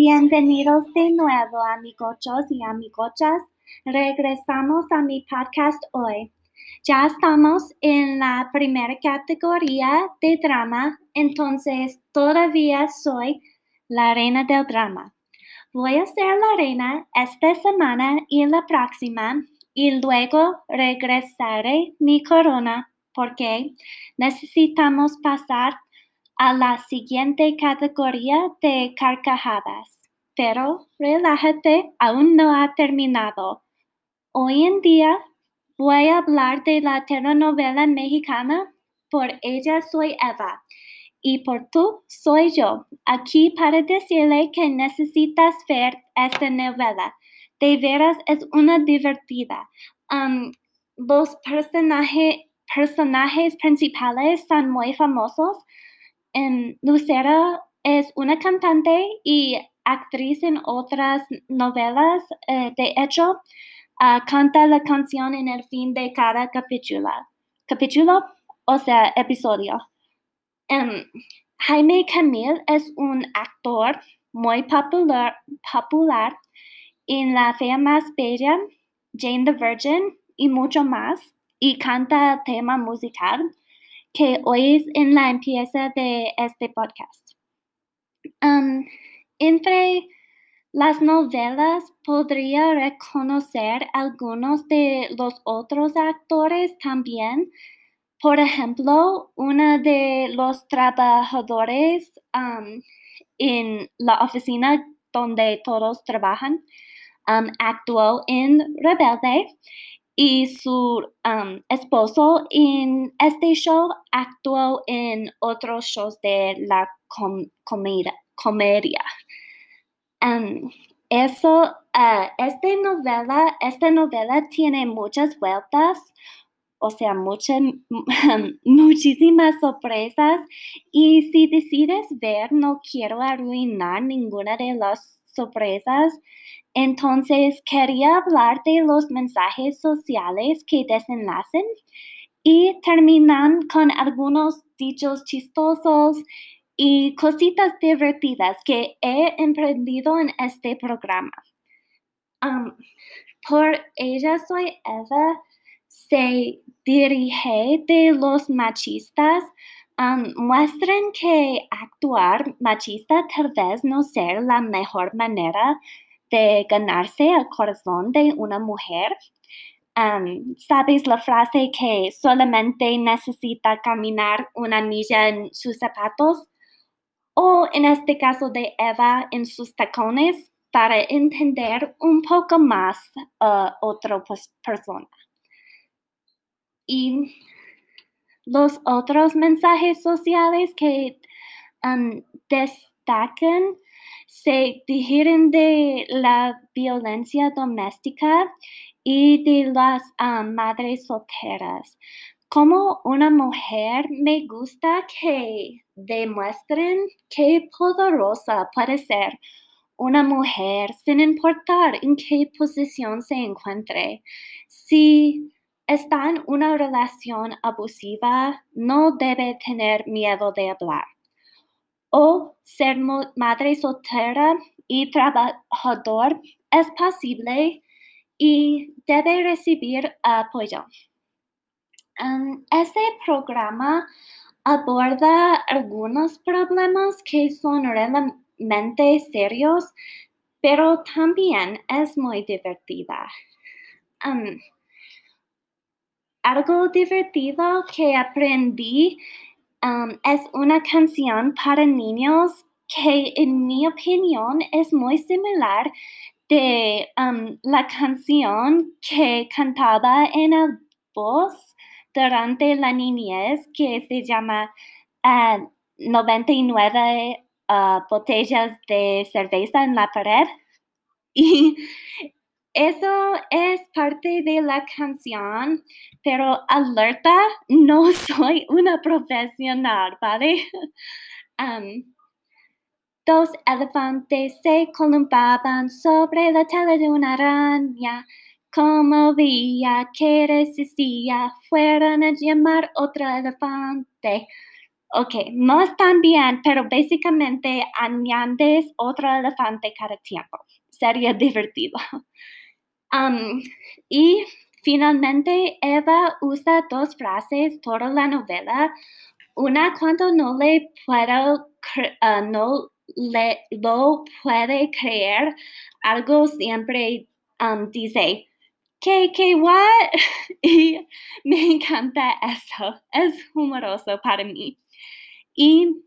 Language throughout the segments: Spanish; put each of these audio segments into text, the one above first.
Bienvenidos de nuevo, amigochos y amigochas. Regresamos a mi podcast hoy. Ya estamos en la primera categoría de drama, entonces todavía soy la reina del drama. Voy a ser la reina esta semana y la próxima y luego regresaré mi corona porque necesitamos pasar a la siguiente categoría de carcajadas. Pero relájate, aún no ha terminado. Hoy en día voy a hablar de la telenovela mexicana Por ella soy Eva y por tú soy yo. Aquí para decirle que necesitas ver esta novela. De veras es una divertida. Los personajes principales son muy famosos Lucera es una cantante y actriz en otras novelas. Eh, de hecho, ah, canta la canción en el fin de cada capítulo. Capítulo, o sea, episodio. Em, Jaime Camil es un actor muy popular, popular en La Fea Más Bella, Jane the Virgin y mucho más, y canta tema musical que es en la empieza de este podcast. entre las novelas podría reconocer algunos de los otros actores también. Por ejemplo, uno de los trabajadores en la oficina donde todos trabajan actuó en Rebelde y su um, esposo en este show actuó en otros shows de la comedia. Eso, uh, esta novela, esta novela tiene muchas vueltas, o sea, muchas, muchísimas sorpresas. Y si decides ver, no quiero arruinar ninguna de las sorpresas. Entonces, quería hablar de los mensajes sociales que desenlacen y terminan con algunos dichos chistosos y cositas divertidas que he emprendido en este programa. por ella soy Eva, se dirige de los machistas muestran que actuar machista tal vez no sea la mejor manera de ganarse el corazón de una mujer. ¿Sabes la frase que solamente necesita caminar una milla en sus zapatos? O en este caso de Eva en sus tacones para entender un poco más a otra persona. Y los otros mensajes sociales que destacan se digieren de la violencia doméstica y de las ah, madres solteras. Como una mujer me gusta que demuestren qué poderosa puede ser una mujer sin importar en qué posición se encuentre. Si está en una relación abusiva, no debe tener miedo de hablar o ser madre soltera y trabajador es posible y debe recibir apoyo. este programa aborda algunos problemas que son realmente serios, pero también es muy divertida. Algo divertido que aprendí Um, es una canción para niños que en mi opinión es muy similar de um, la canción que cantaba en el voz durante la niñez que se llama 99 uh, uh, botellas de cerveza en la pared. Y eso es parte de la canción, pero alerta, no soy una profesional, ¿vale? dos elefantes se columbaban sobre la tela de una araña. Como veía que resistía, fueron a llamar otro elefante. Ok, no están bien, pero básicamente añades otro elefante cada tiempo. Sería divertido. Y finalmente Eva usa dos frases toda la novela. Una cuando no le puedo, uh, no puede creer, algo siempre dice, ¿qué, qué, what? y me encanta eso, es humoroso para mí. Y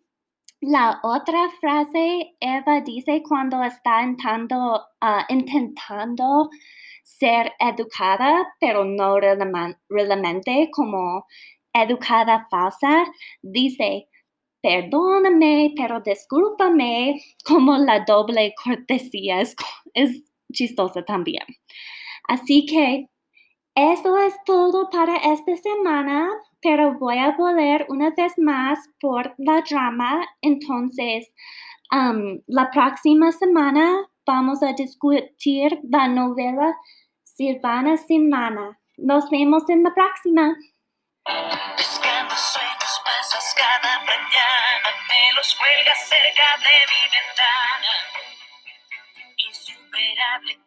la otra frase, Eva dice cuando está intentando, uh, intentando ser educada, pero no realmente como educada falsa, dice, perdóname, pero discúlpame, como la doble cortesía es, es chistosa también. Así que eso es todo para esta semana, pero voy a volver una vez más por la drama. Entonces, um, la próxima semana vamos a discutir la novela Silvana Semana. Nos vemos en la próxima. Sueños pasas cada mañana, me.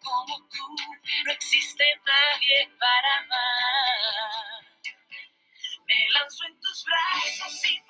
Como tú, no existe nadie para amar. Me lanzo en tus brazos y